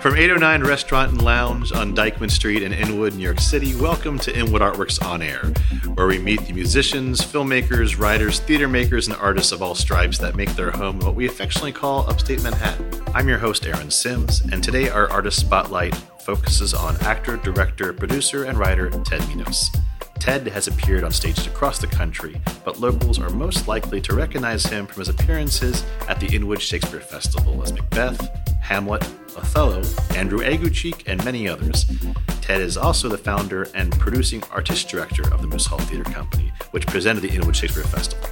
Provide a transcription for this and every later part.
From 809 Restaurant and Lounge on Dyckman Street in Inwood, New York City, welcome to Inwood Artworks On Air, where we meet the musicians, filmmakers, writers, theater makers, and artists of all stripes that make their home what we affectionately call upstate Manhattan. I'm your host, Aaron Sims, and today our artist spotlight focuses on actor, director, producer, and writer Ted Minos. Ted has appeared on stages across the country, but locals are most likely to recognize him from his appearances at the Inwood Shakespeare Festival as Macbeth, Hamlet, Othello, Andrew Aguecheek, and many others. Ted is also the founder and producing artist director of the Moose Hall Theater Company, which presented the Inwood Shakespeare Festival.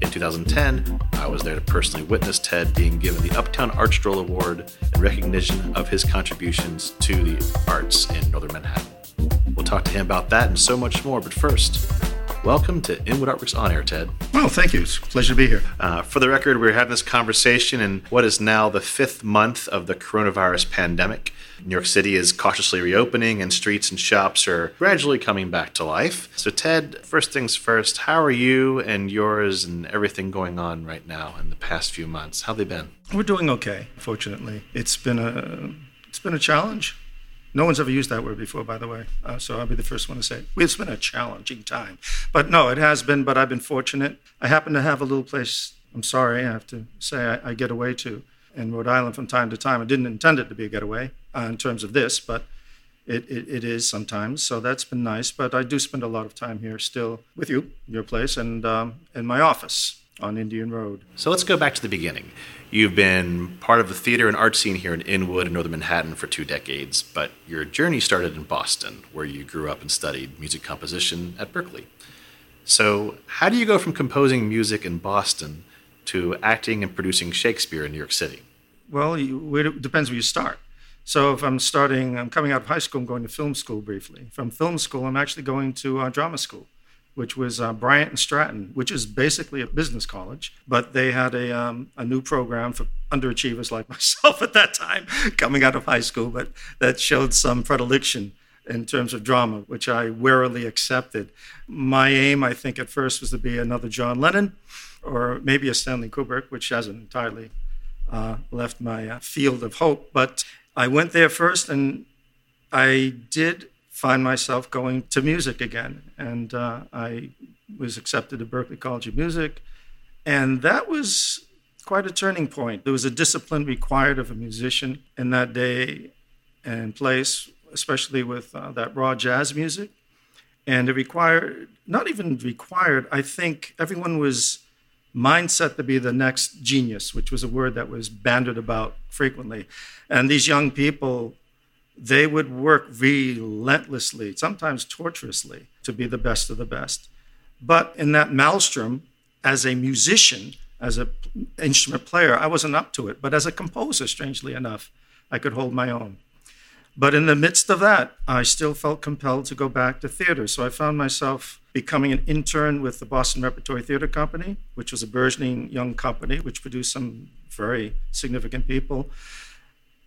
In 2010, I was there to personally witness Ted being given the Uptown Art Stroll Award in recognition of his contributions to the arts in Northern Manhattan. We'll talk to him about that and so much more, but first, Welcome to Inwood Artworks On Air, Ted. Well, thank you. It's a pleasure to be here. Uh, for the record, we're having this conversation in what is now the fifth month of the coronavirus pandemic. New York City is cautiously reopening, and streets and shops are gradually coming back to life. So, Ted, first things first, how are you and yours and everything going on right now in the past few months? How have they been? We're doing okay, fortunately. It's been a it's been a challenge. No one's ever used that word before, by the way. Uh, so I'll be the first one to say it. It's been a challenging time. But no, it has been, but I've been fortunate. I happen to have a little place, I'm sorry, I have to say, I, I get away to in Rhode Island from time to time. I didn't intend it to be a getaway uh, in terms of this, but it, it, it is sometimes. So that's been nice. But I do spend a lot of time here still with you, your place, and um, in my office on Indian Road. So let's go back to the beginning. You've been part of the theater and art scene here in Inwood and Northern Manhattan for two decades, but your journey started in Boston, where you grew up and studied music composition at Berklee. So, how do you go from composing music in Boston to acting and producing Shakespeare in New York City? Well, you, it depends where you start. So, if I'm starting, I'm coming out of high school, I'm going to film school briefly. From film school, I'm actually going to uh, drama school which was uh, Bryant and Stratton, which is basically a business college, but they had a, um, a new program for underachievers like myself at that time, coming out of high school, but that showed some predilection in terms of drama, which I warily accepted. My aim, I think, at first was to be another John Lennon or maybe a Stanley Kubrick, which hasn't entirely uh, left my uh, field of hope. But I went there first and I did find myself going to music again. And uh, I was accepted to Berklee College of Music. And that was quite a turning point. There was a discipline required of a musician in that day and place, especially with uh, that raw jazz music. And it required, not even required, I think everyone was mindset to be the next genius, which was a word that was bandied about frequently. And these young people they would work relentlessly, sometimes torturously, to be the best of the best. But in that maelstrom, as a musician, as an instrument player, I wasn't up to it. But as a composer, strangely enough, I could hold my own. But in the midst of that, I still felt compelled to go back to theater. So I found myself becoming an intern with the Boston Repertory Theater Company, which was a burgeoning young company which produced some very significant people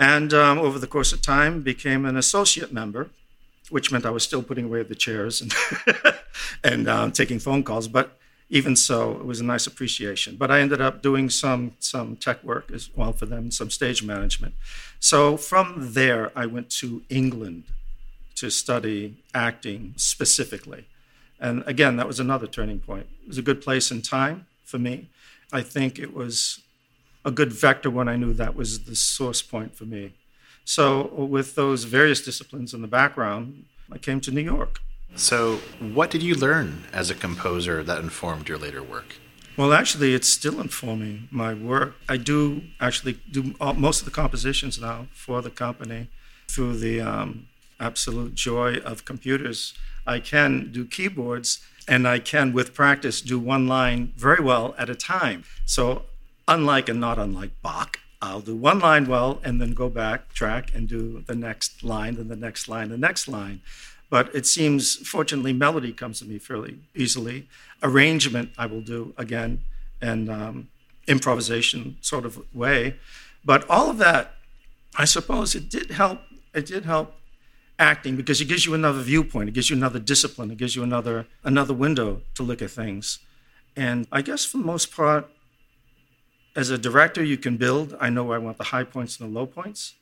and um, over the course of time became an associate member, which meant I was still putting away the chairs and, and um, taking phone calls. But even so, it was a nice appreciation. But I ended up doing some some tech work as well for them, some stage management. So from there, I went to England to study acting specifically. And again, that was another turning point. It was a good place and time for me. I think it was a good vector when I knew that was the source point for me. So, with those various disciplines in the background, I came to New York. So, what did you learn as a composer that informed your later work? Well, actually, it's still informing my work. I do actually do all, most of the compositions now for the company through the um, absolute joy of computers. I can do keyboards and I can, with practice, do one line very well at a time. So unlike and not unlike Bach, I'll do one line well and then go back, track, and do the next line, then the next line, the next line. But it seems, fortunately, melody comes to me fairly easily. Arrangement, I will do again, and um, improvisation sort of way. But all of that, I suppose, it did help. It did help acting because it gives you another viewpoint. It gives you another discipline. It gives you another another window to look at things. And I guess for the most part, as a director, you can build. I know I want the high points and the low points.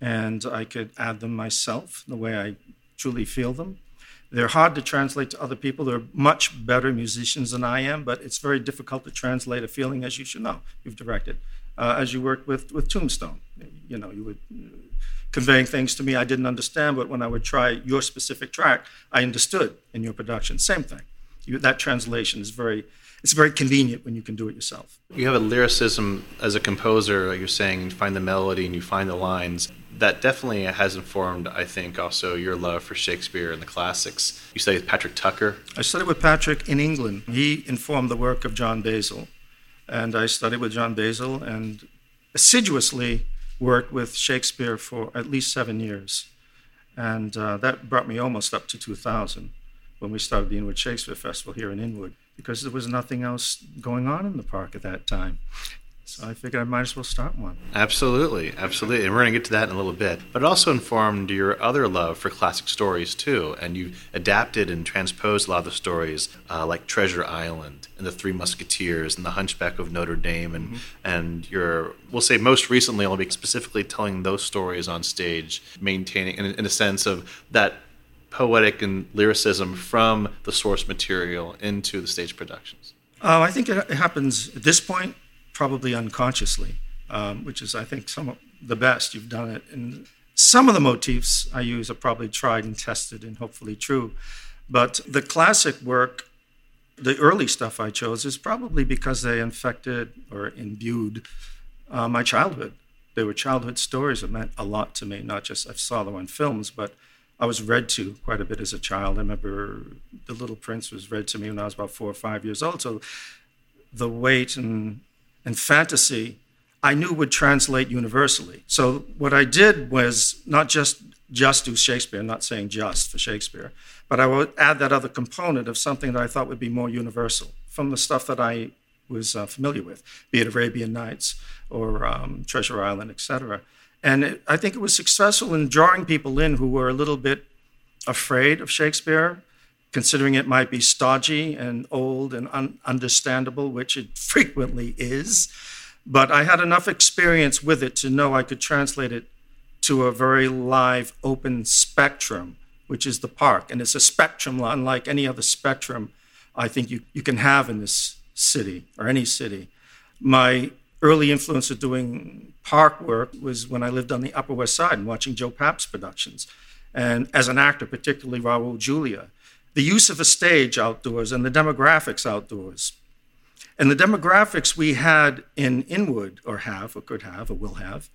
and I could add them myself the way I truly feel them. They're hard to translate to other people. They're much better musicians than I am, but it's very difficult to translate a feeling, as you should know. You've directed, uh, as you worked with with Tombstone. You know, you would uh, conveying things to me I didn't understand, but when I would try your specific track, I understood in your production. Same thing. You, that translation is very it's very convenient when you can do it yourself. You have a lyricism as a composer, like you're saying, you find the melody and you find the lines. That definitely has informed, I think, also your love for Shakespeare and the classics. You studied with Patrick Tucker. I studied with Patrick in England. He informed the work of John Basil. And I studied with John Basil and assiduously worked with Shakespeare for at least seven years. And uh, that brought me almost up to 2000 when we started the Inwood Shakespeare Festival here in Inwood because there was nothing else going on in the park at that time. So I figured I might as well start one. Absolutely, absolutely. And we're going to get to that in a little bit. But it also informed your other love for classic stories, too. And you adapted and transposed a lot of the stories, uh, like Treasure Island and The Three Musketeers and The Hunchback of Notre Dame. And, mm-hmm. and you're, we'll say most recently, I'll be specifically telling those stories on stage, maintaining, in, in a sense of that poetic and lyricism from the source material into the stage productions? Uh, I think it happens at this point probably unconsciously, um, which is, I think, some of the best. You've done it. And some of the motifs I use are probably tried and tested and hopefully true. But the classic work, the early stuff I chose, is probably because they infected or imbued uh, my childhood. They were childhood stories that meant a lot to me, not just I saw them on films, but I was read to quite a bit as a child. I remember The Little Prince was read to me when I was about four or five years old. So the weight and, and fantasy I knew would translate universally. So what I did was not just just do Shakespeare, I'm not saying just for Shakespeare, but I would add that other component of something that I thought would be more universal from the stuff that I was uh, familiar with, be it Arabian Nights or um, Treasure Island, etc. And it, I think it was successful in drawing people in who were a little bit afraid of Shakespeare, considering it might be stodgy and old and un- understandable, which it frequently is. But I had enough experience with it to know I could translate it to a very live, open spectrum, which is the park. And it's a spectrum unlike any other spectrum I think you, you can have in this city or any city. My early influence of doing park work was when I lived on the Upper West Side and watching Joe Papp's productions. And as an actor, particularly Raul Julia, the use of a stage outdoors and the demographics outdoors. And the demographics we had in Inwood, or have, or could have, or will have,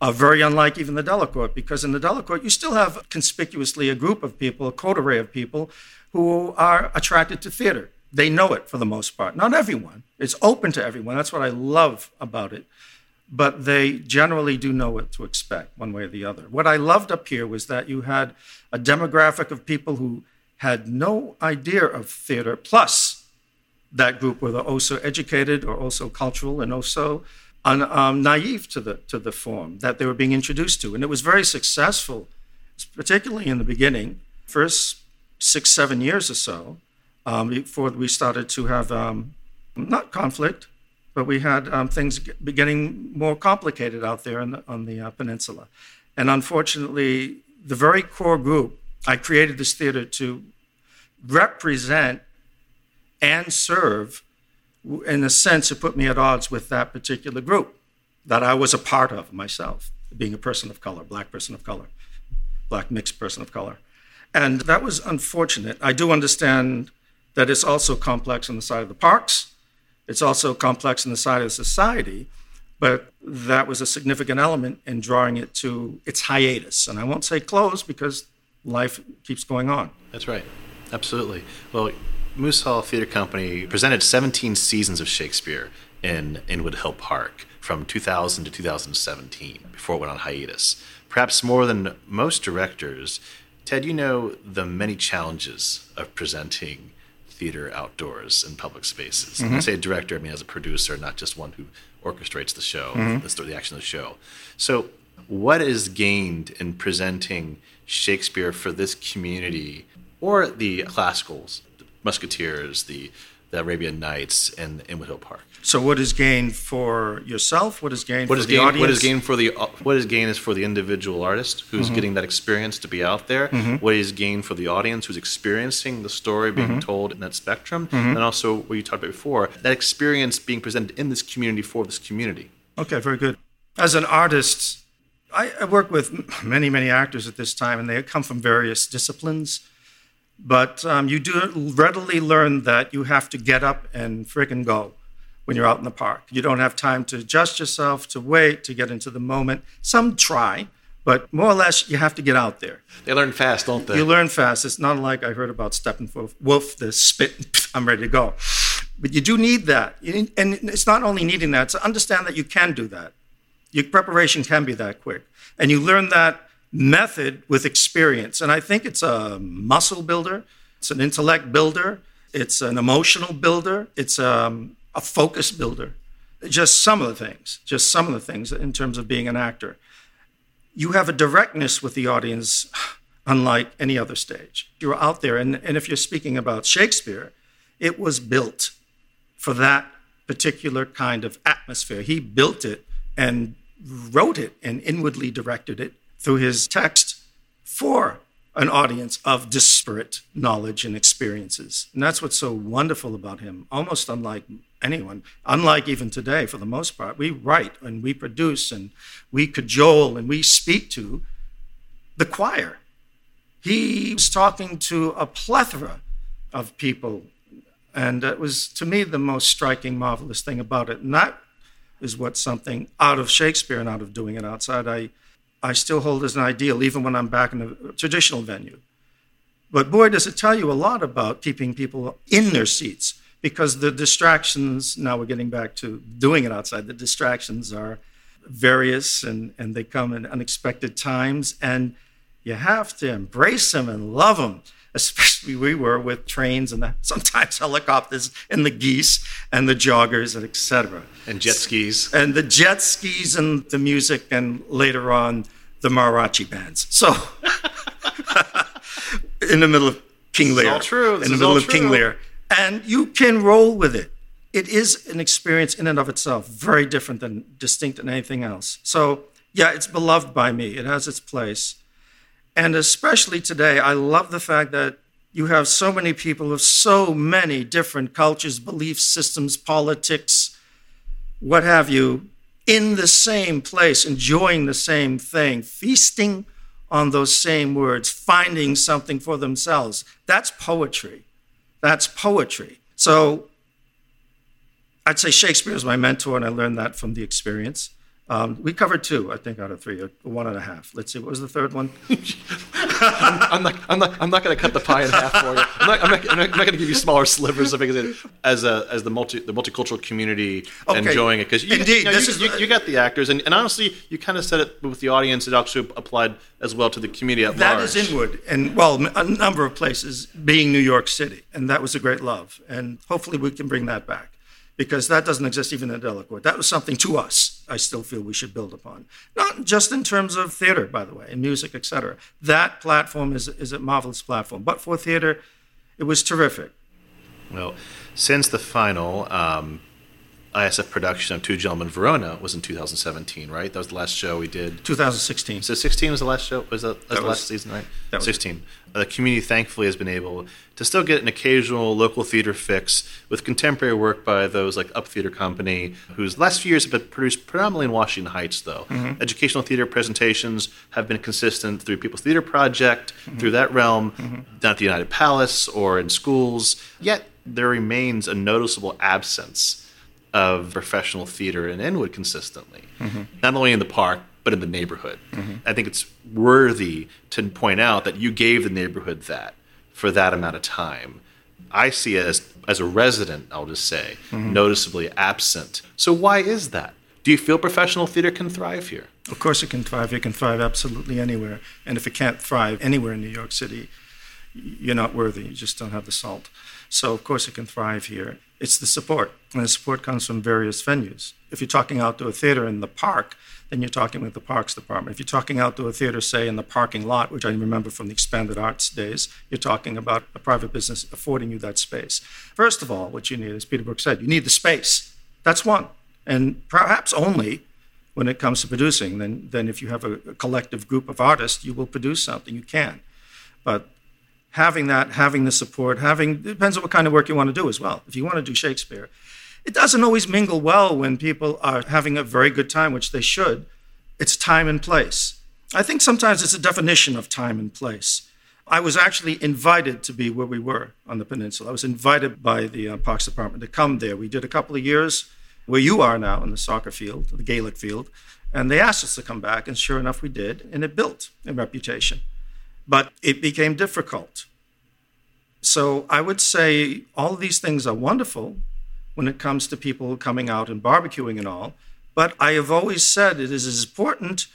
are very unlike even the Delacorte, because in the Delacorte, you still have conspicuously a group of people, a coterie of people, who are attracted to theater. They know it for the most part. Not everyone. It's open to everyone. That's what I love about it. But they generally do know what to expect, one way or the other. What I loved up here was that you had a demographic of people who had no idea of theater, plus that group were also educated or also cultural and also un, um, naive to the, to the form that they were being introduced to. And it was very successful, particularly in the beginning, first six, seven years or so um, before we started to have um, not conflict, but we had um, things getting more complicated out there the, on the uh, peninsula. And unfortunately, the very core group, I created this theater to represent and serve, in a sense, it put me at odds with that particular group that I was a part of myself, being a person of color, black person of color, black mixed person of color. And that was unfortunate. I do understand that it's also complex on the side of the parks. It's also complex on the side of society. But that was a significant element in drawing it to its hiatus. And I won't say close because life keeps going on. That's right. Absolutely. Well, Moose Hall Theater Company presented 17 seasons of Shakespeare in Inwood Hill Park from 2000 to 2017 before it went on hiatus. Perhaps more than most directors, Ted, you know the many challenges of presenting theater outdoors in public spaces. Mm-hmm. I say director, I mean as a producer, not just one who orchestrates the show, mm-hmm. the, the action of the show. So, what is gained in presenting Shakespeare for this community or the classicals, the Musketeers, the the Arabian Nights and Inwood Hill Park. So, what is gained for yourself? What is gained What for is the gain? audience? What is gain for the what is gain is for the individual artist who's Mm-hmm. getting that experience to be out there. What is gain for the audience who's experiencing the story being Mm-hmm. told in that spectrum, and also what you talked about before, that experience being presented in this community for this community. Okay, very good. As an artist, I, I work with many, many actors at this time, and they come from various disciplines. But um, you do readily learn that you have to get up and friggin' go when you're out in the park. You don't have time to adjust yourself, to wait, to get into the moment. Some try, but more or less, you have to get out there. They learn fast, don't they? You learn fast. It's not like I heard about Steppenwolf, Wolf, the spit, I'm ready to go. But you do need that. And it's not only needing that, it's understand that you can do that. Your preparation can be that quick. And you learn that method with experience. And I think it's a muscle builder, it's an intellect builder, it's an emotional builder, it's um, a focus builder. Just some of the things, just some of the things in terms of being an actor you have a directness with the audience unlike any other stage. You're out there, and, and if you're speaking about Shakespeare, it was built for that particular kind of atmosphere. He built it and wrote it and inwardly directed it through his text for an audience of disparate knowledge and experiences. And that's what's so wonderful about him, almost unlike anyone, unlike even today for the most part. We write and we produce and we cajole and we speak to the choir. He was talking to a plethora of people. And it was, to me, the most striking, marvelous thing about it. And that is what something out of Shakespeare and out of doing it outside, I, I still hold as an ideal, even when I'm back in a traditional venue. But boy, does it tell you a lot about keeping people in their seats because the distractions, now we're getting back to doing it outside, the distractions are various and, and they come in unexpected times. And you have to embrace them and love them, especially we were with trains and the, sometimes helicopters and the geese and the joggers and etc. and jet skis. And the jet skis and the music and later on the mariachi bands. So in the middle of King Lear. all true. This in the middle of King. Lear. And you can roll with it. It is an experience in and of itself, very different than distinct than anything else. So, yeah, it's beloved by me. It has its place. And especially today, I love the fact that you have so many people of so many different cultures, belief systems, politics, what have you, in the same place, enjoying the same thing, feasting on those same words, finding something for themselves. That's poetry. That's poetry. So I'd say Shakespeare is my mentor, and I learned that from the experience. Um, we covered two, I think, out of three, or one and a half. Let's see, what was the third one? I'm not. I'm not. I'm not going to cut the pie in half for you. I'm not. I'm not, I'm not, going to give you smaller slivers of it as a as the multi the multicultural community Okay. enjoying it because you, Indeed, you, know, this you, is- you, you got the actors and, and honestly you kind of said it with the audience. It also applied as well to the community at That large. is Inwood, and well, a number of places, being New York City, and that was a great love. And hopefully, we can bring that back, because that doesn't exist even in Delacorte. That was something to us. I still feel we should build upon, not just in terms of theater, by the way, and music, etc. That platform is is a marvelous platform, but for theater, it was terrific. Well, since the final um, ISF production of Two Gentlemen Verona was in 2017, right? That was the last show we did. 2016. So 16 was the last show. Was that, was the last season, right? that was- 16. Uh, the community thankfully has been able to still get an occasional local theater fix with contemporary work by those like Up Theater Company, whose last few years have been produced predominantly in Washington Heights. Though Mm-hmm. educational theater presentations have been consistent through People's Theater Project, Mm-hmm. through that realm, down at the United Palace or in schools. Yet there remains a noticeable absence of professional theater in Inwood consistently, mm-hmm. not only in the park but in the neighborhood. Mm-hmm. I think it's worthy to point out that you gave the neighborhood that for that amount of time. I see it as as a resident, I'll just say, mm-hmm. noticeably absent. So why is that? Do you feel professional theater can thrive here? Of course, it can thrive. It can thrive absolutely anywhere. And if it can't thrive anywhere in New York City, you're not worthy. You just don't have the salt. So, of course, it can thrive here. It's the support, and the support comes from various venues. if you're talking outdoor theater in the park, then you're talking with the Parks Department. If you're talking outdoor theater, say in the parking lot, which I remember from the expanded arts days, you're talking about a private business affording you that space. First of all, what you need, as Peter Brook said, you need the space. That's one. And perhaps only when it comes to producing. Then, then if you have a, a collective group of artists, you will produce something. You can. But having that, having the support, having depends on what kind of work you want to do as well. If you want to do Shakespeare, it doesn't always mingle well when people are having a very good time, which they should. It's time and place. I think sometimes it's a definition of time and place. I was actually invited to be where we were on the peninsula. I was invited by the uh, Parks Department to come there. We did a couple of years where you are now in the soccer field, the Gaelic field, and they asked us to come back, and sure enough, we did, and it built a reputation. But it became difficult. So I would say all of these things are wonderful, when it comes to people coming out and barbecuing and all. But I have always said it is as important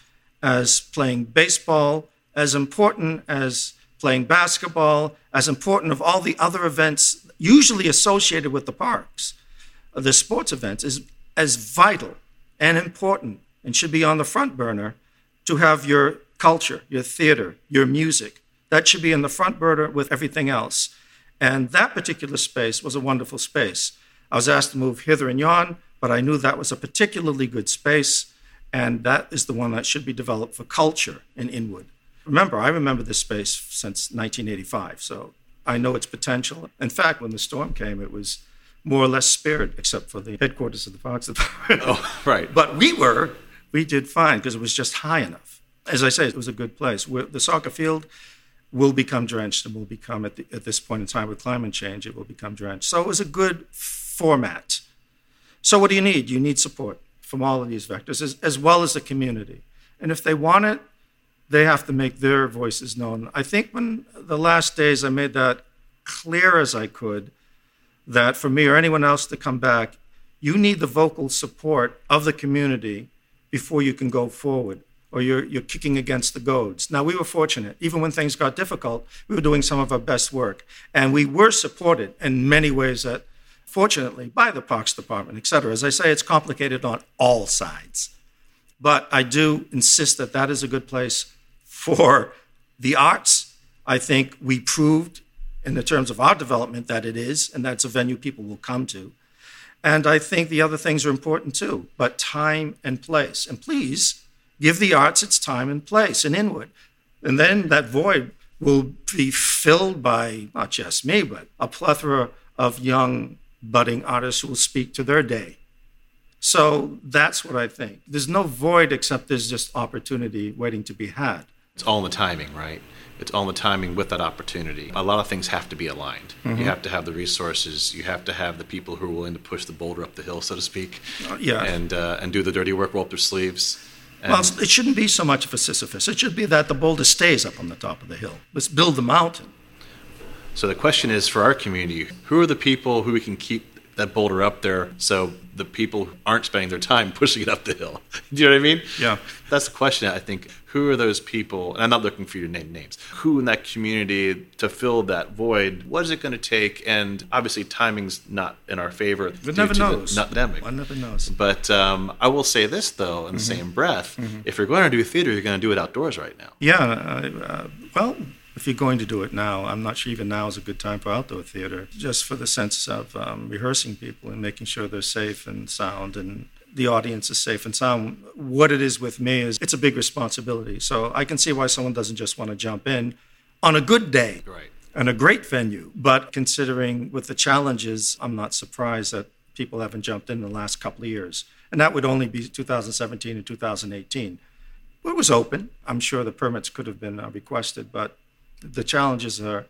as playing baseball, as important as playing basketball, as important of all the other events usually associated with the parks. The sports events is as vital and important and should be on the front burner to have your culture, your theater, your music. That should be in the front burner with everything else. And that particular space was a wonderful space. I was asked to move hither and yon, but I knew that was a particularly good space, and that is the one that should be developed for culture in Inwood. Remember, I remember this space since 1985, so I know its potential. In fact, when the storm came, it was more or less spared, except for the headquarters of the Parks Department. Oh, right. but we were, we did fine because it was just high enough. As I say, it was a good place. We're, the soccer field will become drenched and will become, at, the, at this point in time with climate change, it will become drenched. So it was a good format. So, what do you need? You need support from all of these vectors, as, as well as the community. And if they want it, they have to make their voices known. I think when the last days I made that clear as I could that for me or anyone else to come back, you need the vocal support of the community before you can go forward or you're, you're kicking against the goads. Now, we were fortunate. Even when things got difficult, we were doing some of our best work. And we were supported in many ways that fortunately, by the Parks Department, et cetera. As I say, it's complicated on all sides. But I do insist that that is a good place for the arts. I think we proved in the terms of our development that it is, and that's a venue people will come to. And I think the other things are important too, but time and place. And please give the arts its time and place and Inwood. And then that void will be filled by not just me, but a plethora of young budding artists who will speak to their day. So that's what I think. There's no void except there's just opportunity waiting to be had. It's all in the timing, right? It's all in the timing with that opportunity. A lot of things have to be aligned. Mm-hmm. You have to have the resources. You have to have the people who are willing to push the boulder up the hill, so to speak. Uh, yeah. And uh, and do the dirty work, roll up their sleeves. Well, it shouldn't be so much of a Sisyphus. It should be that the boulder stays up on the top of the hill. Let's build the mountain. So the question is for our community, who are the people who we can keep that boulder up there so the people aren't spending their time pushing it up the hill. Do you know what I mean? Yeah. That's the question, I think. Who are those people? And I'm not looking for you to name names. Who in that community to fill that void? What is it going to take? And obviously, timing's not in our favor. But never knows. Not pandemic. One never knows. But um, I will say this, though, in the mm-hmm. same breath mm-hmm. if you're going to do theater, you're going to do it outdoors right now. Yeah. Uh, uh, well, if you're going to do it now, I'm not sure even now is a good time for outdoor theater, just for the sense of um, rehearsing people and making sure they're safe and sound and the audience is safe and sound. What it is with me is it's a big responsibility. So I can see why someone doesn't just want to jump in on a good day right. and a great venue. But considering with the challenges, I'm not surprised that people haven't jumped in the last couple of years. And that would only be 2017 and 2018. It was open. I'm sure the permits could have been uh, requested, but the challenges are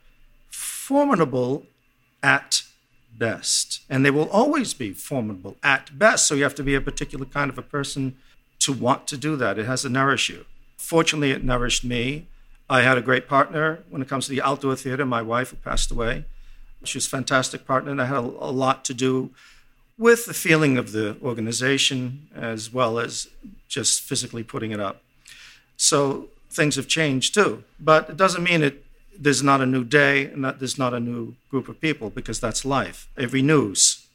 formidable at best. And they will always be formidable at best. So you have to be a particular kind of a person to want to do that. It has to nourish you. Fortunately, it nourished me. I had a great partner when it comes to the outdoor theater, my wife, who passed away. She was a fantastic partner, and I had a, a lot to do with the feeling of the organization as well as just physically putting it up. So things have changed too. But it doesn't mean it there's not a new day and that there's not a new group of people because that's life. It renews.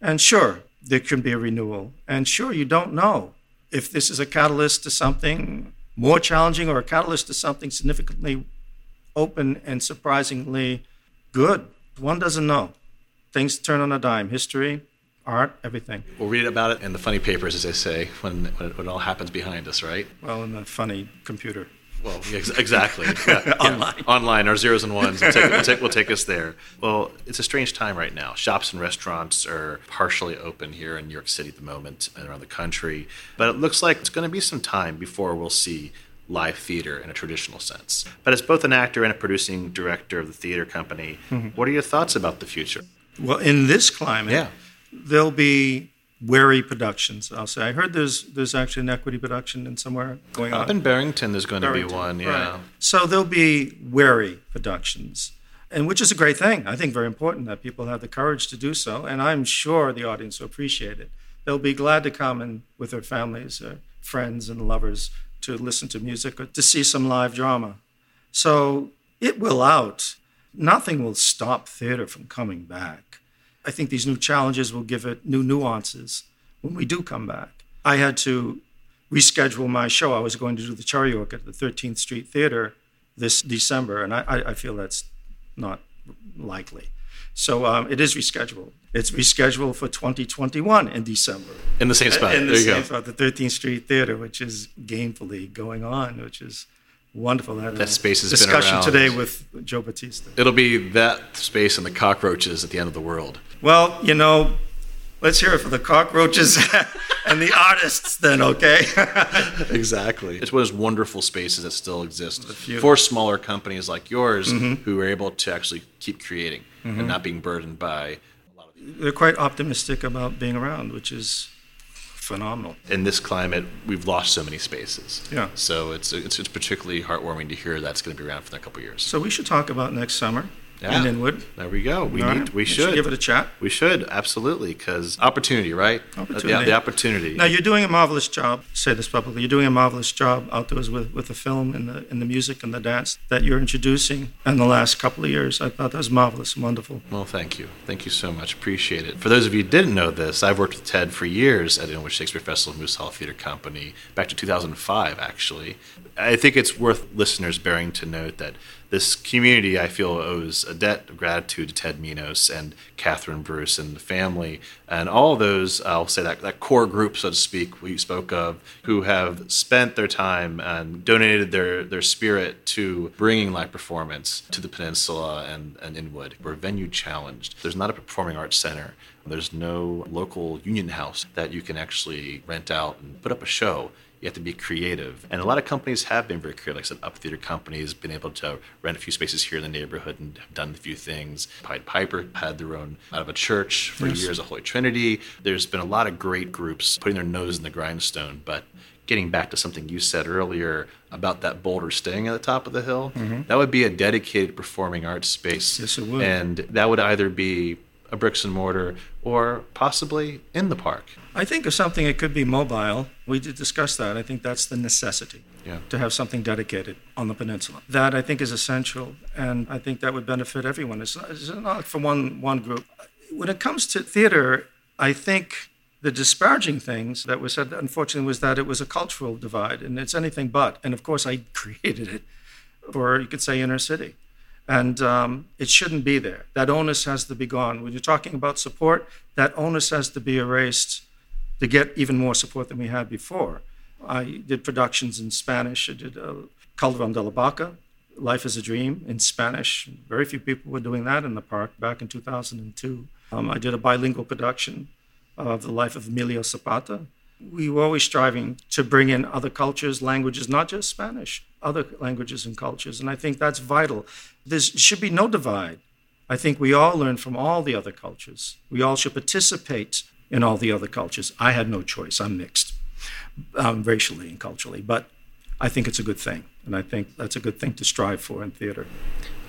And sure, there can be a renewal. And sure, you don't know if this is a catalyst to something more challenging or a catalyst to something significantly open and surprisingly good. One doesn't know. Things turn on a dime. History, art, everything. We'll read about it in the funny papers, as they say, when, when, it, when it all happens behind us, right? Well, in the funny computer. Well, exactly. Yeah, Online. Yeah. Online, our zeros and ones will take, will, take, will take us there. Well, it's a strange time right now. Shops and restaurants are partially open here in New York City at the moment and around the country. But it looks like it's going to be some time before we'll see live theater in a traditional sense. But as both an actor and a producing director of the theater company, mm-hmm. what are your thoughts about the future? Well, in this climate, yeah. There'll be wary productions. I'll say. I heard there's there's actually an equity production in somewhere going on. Up in Barrington, there's going Barrington, to be one. Yeah. Right. So there'll be wary productions, and which is a great thing. I think very important that people have the courage to do so, and I'm sure the audience will appreciate it. They'll be glad to come and with their families, or friends, and lovers to listen to music or to see some live drama. So it will out. Nothing will stop theater from coming back. I think these new challenges will give it new nuances when we do come back. I had to reschedule my show. I was going to do the Choryok at the 13th Street Theater this December, and I, I feel that's not likely. So um, it is rescheduled. It's rescheduled for 2021 in December. In the same spot. In the there same you go. spot, the 13th Street Theater, which is gainfully going on, which is wonderful. That, that space has discussion been today with Joe Batista. It'll be that space and the cockroaches at the end of the world. Well, you know, let's hear it for the cockroaches and the artists then, okay? exactly. It's one of those wonderful spaces that still exist for smaller companies like yours mm-hmm. who are able to actually keep creating mm-hmm. and not being burdened by a lot of They're quite optimistic about being around, which is phenomenal. In this climate, we've lost so many spaces. Yeah. So it's, it's, it's particularly heartwarming to hear that's going to be around for a couple years. So we should talk about next summer yeah. in Inwood. There we go. We need. We should. should. give it a chat. We should absolutely because opportunity, right? Uh, opportunity. The, the, opportunity. Now you're doing a marvelous job. Say this publicly. You're doing a marvelous job outdoors with, with the film and the and the music and the dance that you're introducing in the last couple of years. I thought that was marvelous and wonderful. Well, thank you. Thank you so much. Appreciate it. For those of you who didn't know this, I've worked with Ted for years at Inwood Shakespeare Festival Moose Hall Theater Company back to 2005, actually. I think it's worth listeners bearing to note that this community, I feel, owes a debt of gratitude to Ted Minos and Catherine Bruce and the family, and all those, I'll say that, that core group, so to speak, we spoke of, who have spent their time and donated their, their spirit to bringing live performance to the peninsula and, and Inwood. We're venue challenged. There's not a performing arts center. There's no local union house that you can actually rent out and put up a show you have to be creative. And a lot of companies have been very creative. Like I said, Up Theater companies been able to rent a few spaces here in the neighborhood and have done a few things. Pied Piper had their own out of a church for yes. years, a Holy Trinity. There's been a lot of great groups putting their nose in the grindstone, but getting back to something you said earlier about that boulder staying at the top of the hill, mm-hmm. that would be a dedicated performing arts space. Yes, it would. And that would either be a bricks and mortar or possibly in the park. I think of something it could be mobile. We did discuss that. I think that's the necessity yeah. to have something dedicated on the peninsula. That I think is essential, and I think that would benefit everyone. It's not, it's not for one one group. When it comes to theater, I think the disparaging things that were said, unfortunately, was that it was a cultural divide, and it's anything but. And of course, I created it for you could say inner city. And um, it shouldn't be there. That onus has to be gone. When you're talking about support, that onus has to be erased to get even more support than we had before. I did productions in Spanish. I did uh, Calderon de la Barca, Life is a Dream in Spanish. Very few people were doing that in the park back in 2002. Um, I did a bilingual production of the life of Emilio Zapata. We were always striving to bring in other cultures, languages, not just Spanish, other languages and cultures. And I think that's vital. There should be no divide. I think we all learn from all the other cultures. We all should participate in all the other cultures. I had no choice. I'm mixed um, racially and culturally, but I think it's a good thing. And I think that's a good thing to strive for in theater.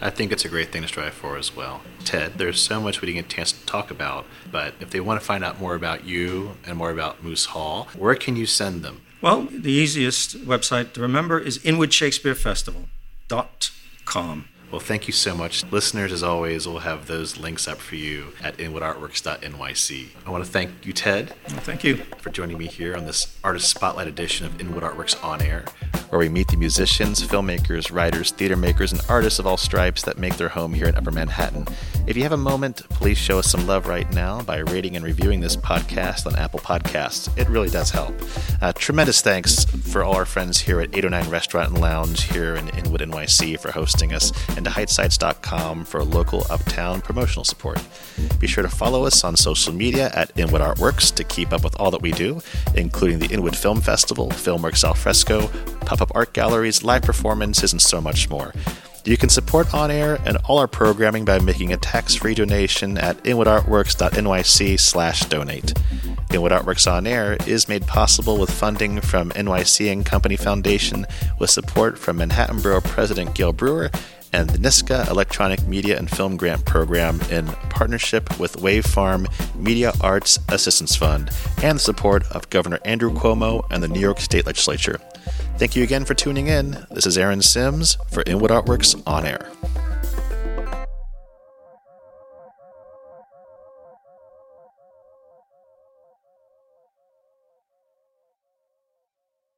I think it's a great thing to strive for as well. Ted, there's so much we didn't get a chance to talk about, but if they want to find out more about you and more about Moose Hall, where can you send them? Well, the easiest website to remember is InwoodShakespeareFestival.com. Well, thank you so much. Listeners, as always, we'll have those links up for you at inwoodartworks.nyc. I want to thank you, Ted. Thank you. For joining me here on this Artist Spotlight edition of Inwood Artworks On Air, where we meet the musicians, filmmakers, writers, theater makers, and artists of all stripes that make their home here in Upper Manhattan. If you have a moment, please show us some love right now by rating and reviewing this podcast on Apple Podcasts. It really does help. Uh, tremendous thanks for all our friends here at 809 Restaurant and Lounge here in Inwood, NYC for hosting us, and to HeightSites.com for local uptown promotional support. Be sure to follow us on social media at Inwood Artworks to keep up with all that we do, including the Inwood Film Festival, Filmworks Alfresco, pop up art galleries, live performances, and so much more. You can support On Air and all our programming by making a tax-free donation at inwoodartworks.nyc slash donate. Inwood Artworks On Air is made possible with funding from NYC and Company Foundation with support from Manhattan Borough President Gale Brewer and the NYSCA Electronic Media and Film Grant Program in partnership with Wave Farm Media Arts Assistance Fund and the support of Governor Andrew Cuomo and the New York State Legislature. Thank you again for tuning in. This is Aaron Sims for Inwood Artworks On Air.